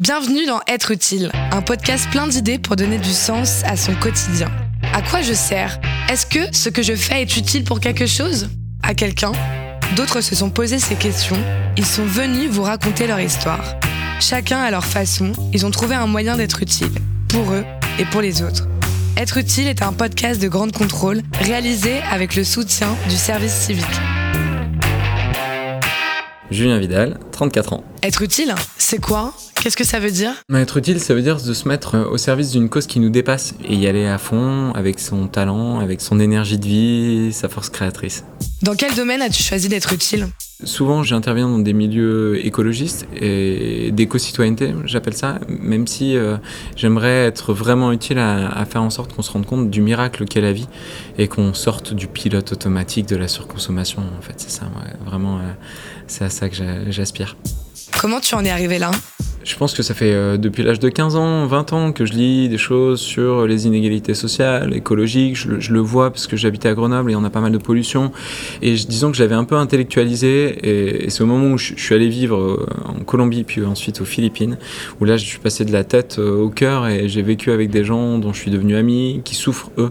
Bienvenue dans Être utile, un podcast plein d'idées pour donner du sens à son quotidien. À quoi je sers? Est-ce que ce que je fais est utile pour quelque chose? À quelqu'un? D'autres se sont posés ces questions. Ils sont venus vous raconter leur histoire. Chacun à leur façon, ils ont trouvé un moyen d'être utile, pour eux et pour les autres. Être utile est un podcast de grande contrôle réalisé avec le soutien du service civique. Julien Vidal, 34 ans. Être utile, c'est quoi? Qu'est-ce que ça veut dire? Être utile, ça veut dire de se mettre au service d'une cause qui nous dépasse et y aller à fond avec son talent, avec son énergie de vie, sa force créatrice. Dans quel domaine as-tu choisi d'être utile? Souvent, j'interviens dans des milieux écologistes et d'éco-citoyenneté, j'appelle ça, même si euh, j'aimerais être vraiment utile à, faire en sorte qu'on se rende compte du miracle qu'est la vie et qu'on sorte du pilote automatique de la surconsommation. En fait, c'est ça, vraiment, euh, c'est à ça que j'aspire. Comment tu en es arrivé là? Je pense que ça fait euh, depuis l'âge de 15 ans, 20 ans que je lis des choses sur les inégalités sociales, écologiques. Je, le vois parce que j'habitais à Grenoble et on a pas mal de pollution. Et disons que j'avais un peu intellectualisé. Et, c'est au moment où je, suis allé vivre euh, en Colombie, puis ensuite aux Philippines, où là je suis passé de la tête euh, au cœur et j'ai vécu avec des gens dont je suis devenu ami, qui souffrent eux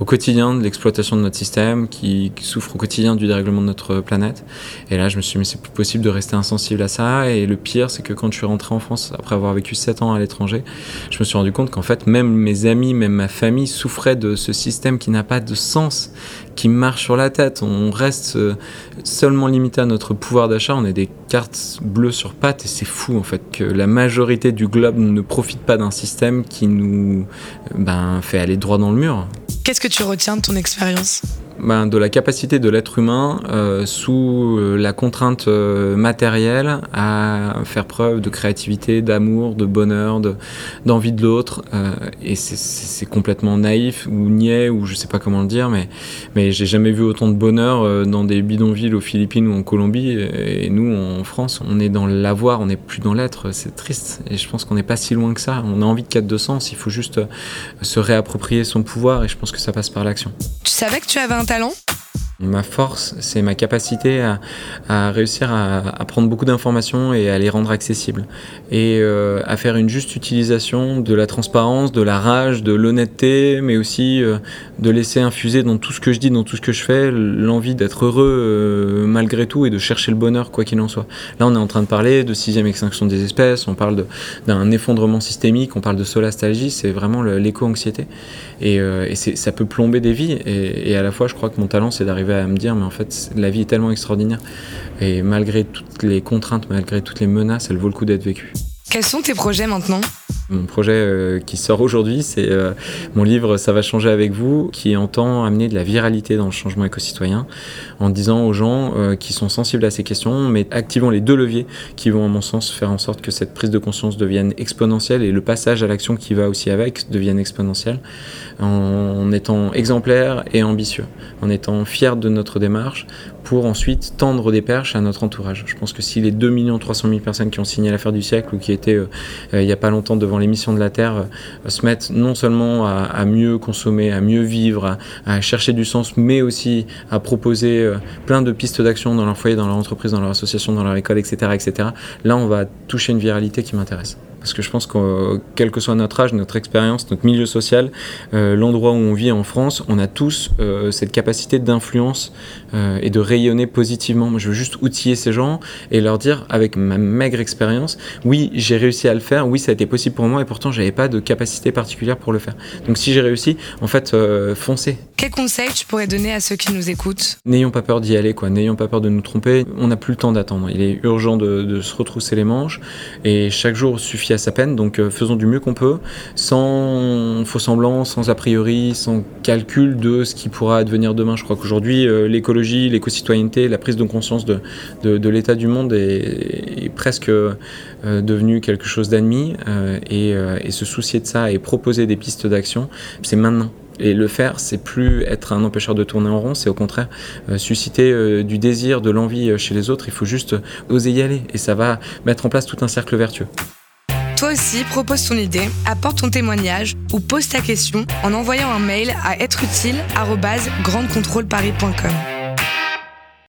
au quotidien de l'exploitation de notre système, qui, qui souffrent au quotidien du dérèglement de notre planète. Et là je me suis dit, mais c'est plus possible de rester insensible à ça. Et le pire, c'est que quand je suis rentré en France, après avoir vécu 7 ans à l'étranger, je me suis rendu compte qu'en fait, même mes amis, même ma famille souffraient de ce système qui n'a pas de sens, qui marche sur la tête. On reste euh, seulement limité à notre pouvoir d'achat. On est des cartes bleues sur pattes et c'est fou en fait que la majorité du globe ne profite pas d'un système qui nous ben, fait aller droit dans le mur. Qu'est-ce que tu retiens de ton expérience? Ben, de la capacité de l'être humain euh, sous euh, la contrainte euh, matérielle à faire preuve de créativité, d'amour, de bonheur, d'envie de, l'autre. et c'est complètement naïf ou niais ou je sais pas comment le dire, mais, mais j'ai jamais vu autant de bonheur dans des bidonvilles aux Philippines ou en Colombie. Et, nous, en France, on est dans l'avoir, on n'est plus dans l'être. C'est triste. Et je pense qu'on n'est pas si loin que ça. On a envie de quête de sens. Il faut juste se réapproprier son pouvoir et je pense que ça passe par l'action. Tu savais que tu avais un talent Ma force, c'est ma capacité à, réussir à, prendre beaucoup d'informations et à les rendre accessibles. Et euh, à faire une juste utilisation de la transparence, de la rage, de l'honnêteté, mais aussi euh, de laisser infuser dans tout ce que je dis, dans tout ce que je fais, l'envie d'être heureux euh, malgré tout et de chercher le bonheur, quoi qu'il en soit. Là, on est en train de parler de sixième extinction des espèces, on parle d'un effondrement systémique, on parle de solastalgie, c'est vraiment l'éco-anxiété. Et, ça peut plomber des vies. Et, et à la fois, je crois que mon talent, c'est d'arriver à me dire, mais en fait, la vie est tellement extraordinaire. Et malgré toutes les contraintes, malgré toutes les menaces, elle vaut le coup d'être vécue. Quels sont tes projets maintenant mon projet euh, qui sort aujourd'hui, c'est euh, mon livre Ça va changer avec vous, qui entend amener de la viralité dans le changement éco-citoyen, en disant aux gens euh, qui sont sensibles à ces questions, mais activons les deux leviers qui vont, à mon sens, faire en sorte que cette prise de conscience devienne exponentielle et le passage à l'action qui va aussi avec devienne exponentielle, en étant exemplaire et ambitieux, en étant fier de notre démarche, pour ensuite tendre des perches à notre entourage. Je pense que si les 2 300 000 personnes qui ont signé l'affaire du siècle ou qui étaient il n'y a pas longtemps devant l'émission de la Terre euh, se mettent non seulement à, mieux consommer, à mieux vivre, à, chercher du sens, mais aussi à proposer euh, plein de pistes d'action dans leur foyer, dans leur entreprise, dans leur association, dans leur école, etc., etc. Là, on va toucher une viralité qui m'intéresse parce que je pense que quel que soit notre âge, notre expérience, notre milieu social, euh, l'endroit où on vit en France, on a tous euh, cette capacité d'influence euh, et de rayonner positivement. Moi, je veux juste outiller ces gens et leur dire, avec ma maigre expérience, oui, j'ai réussi à le faire, oui, ça a été possible pour moi et pourtant, j'avais pas de capacité particulière pour le faire. Donc, si j'ai réussi, en fait, foncez. Quel conseil tu pourrais donner à ceux qui nous écoutent? N'ayons pas peur d'y aller, quoi. N'ayons pas peur de nous tromper. On n'a plus le temps d'attendre. Il est urgent de, de se retrousser les manches et chaque jour suffit à sa peine, donc euh, faisons du mieux qu'on peut, sans faux semblant, sans a priori, sans calcul de ce qui pourra advenir demain. Je crois qu'aujourd'hui, euh, l'écologie, l'éco-citoyenneté, la prise de conscience de, de, l'état du monde est, presque euh, devenu quelque chose d'admis, et se soucier de ça et proposer des pistes d'action, c'est maintenant. Et le faire, c'est plus être un empêcheur de tourner en rond, c'est au contraire susciter du désir, de l'envie chez les autres. Il faut juste oser y aller et ça va mettre en place tout un cercle vertueux. Toi aussi, propose ton idée, apporte ton témoignage ou pose ta question en envoyant un mail à êtreutile@grandecontrôleparis.com.